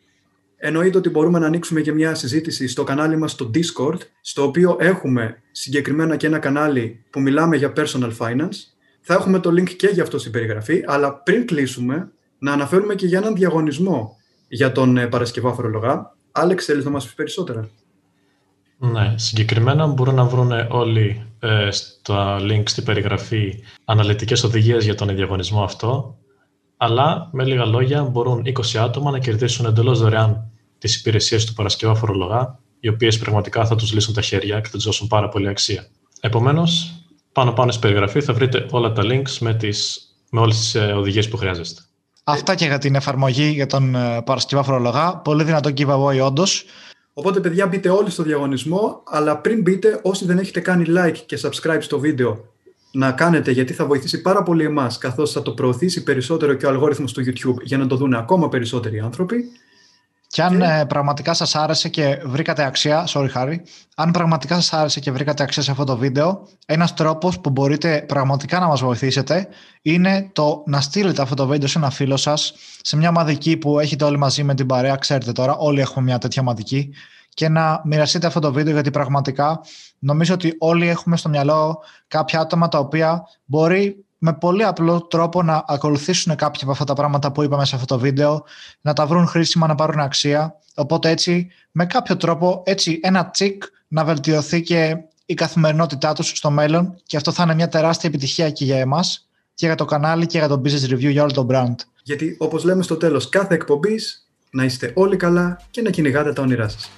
Εννοείται ότι μπορούμε να ανοίξουμε και μια συζήτηση στο κανάλι μας στο Discord, στο οποίο έχουμε συγκεκριμένα και ένα κανάλι που μιλάμε για personal finance. Θα έχουμε το link και για αυτό στην περιγραφή, αλλά πριν κλείσουμε, να αναφέρουμε και για έναν διαγωνισμό για τον ε, Παρασκευά Φορολογά. Άλεξ, θέλεις να μας πεις περισσότερα; Ναι, συγκεκριμένα μπορούν να βρουν όλοι ε, στα link στην περιγραφή αναλυτικές οδηγίες για τον διαγωνισμό αυτό αλλά με λίγα λόγια μπορούν 20 άτομα να κερδίσουν εντελώς δωρεάν τις υπηρεσίες του Παρασκευά Φορολογά, οι οποίες πραγματικά θα τους λύσουν τα χέρια και θα τους δώσουν πάρα πολύ αξία. Επομένως, πάνω πάνω στην περιγραφή θα βρείτε όλα τα links με, τις, με όλες τις ε, οδηγίες που χρειάζεστε. Αυτά και για την εφαρμογή για τον ε, Παρασκευά Φορολογά. Πολύ δυνατό giveaway, όντως. Οπότε, παιδιά, μπείτε όλοι στο διαγωνισμό, αλλά πριν μπείτε, όσοι δεν έχετε κάνει like και subscribe στο βίντεο να κάνετε γιατί θα βοηθήσει πάρα πολύ εμάς καθώς θα το προωθήσει περισσότερο και ο αλγόριθμος του YouTube για να το δουν ακόμα περισσότεροι άνθρωποι. Και αν ε, πραγματικά σας άρεσε και βρήκατε αξία, sorry Χάρη, αν πραγματικά σας άρεσε και βρήκατε αξία σε αυτό το βίντεο, ένας τρόπος που μπορείτε πραγματικά να μας βοηθήσετε είναι το να στείλετε αυτό το βίντεο σε ένα φίλο σας, σε μια μαδική που έχετε όλοι μαζί με την παρέα, ξέρετε τώρα, όλοι έχουμε μια τέτοια μαδική, και να μοιραστείτε αυτό το βίντεο γιατί πραγματικά νομίζω ότι όλοι έχουμε στο μυαλό κάποια άτομα τα οποία μπορεί με πολύ απλό τρόπο να ακολουθήσουν κάποια από αυτά τα πράγματα που είπαμε σε αυτό το βίντεο, να τα βρουν χρήσιμα, να πάρουν αξία. Οπότε έτσι, με κάποιο τρόπο, έτσι ένα τσικ να βελτιωθεί και η καθημερινότητά τους στο μέλλον και αυτό θα είναι μια τεράστια επιτυχία και για εμάς και για το κανάλι και για το business review για όλο το brand. Γιατί όπως λέμε στο τέλος κάθε εκπομπής, να είστε όλοι καλά και να κυνηγάτε τα όνειρά σας.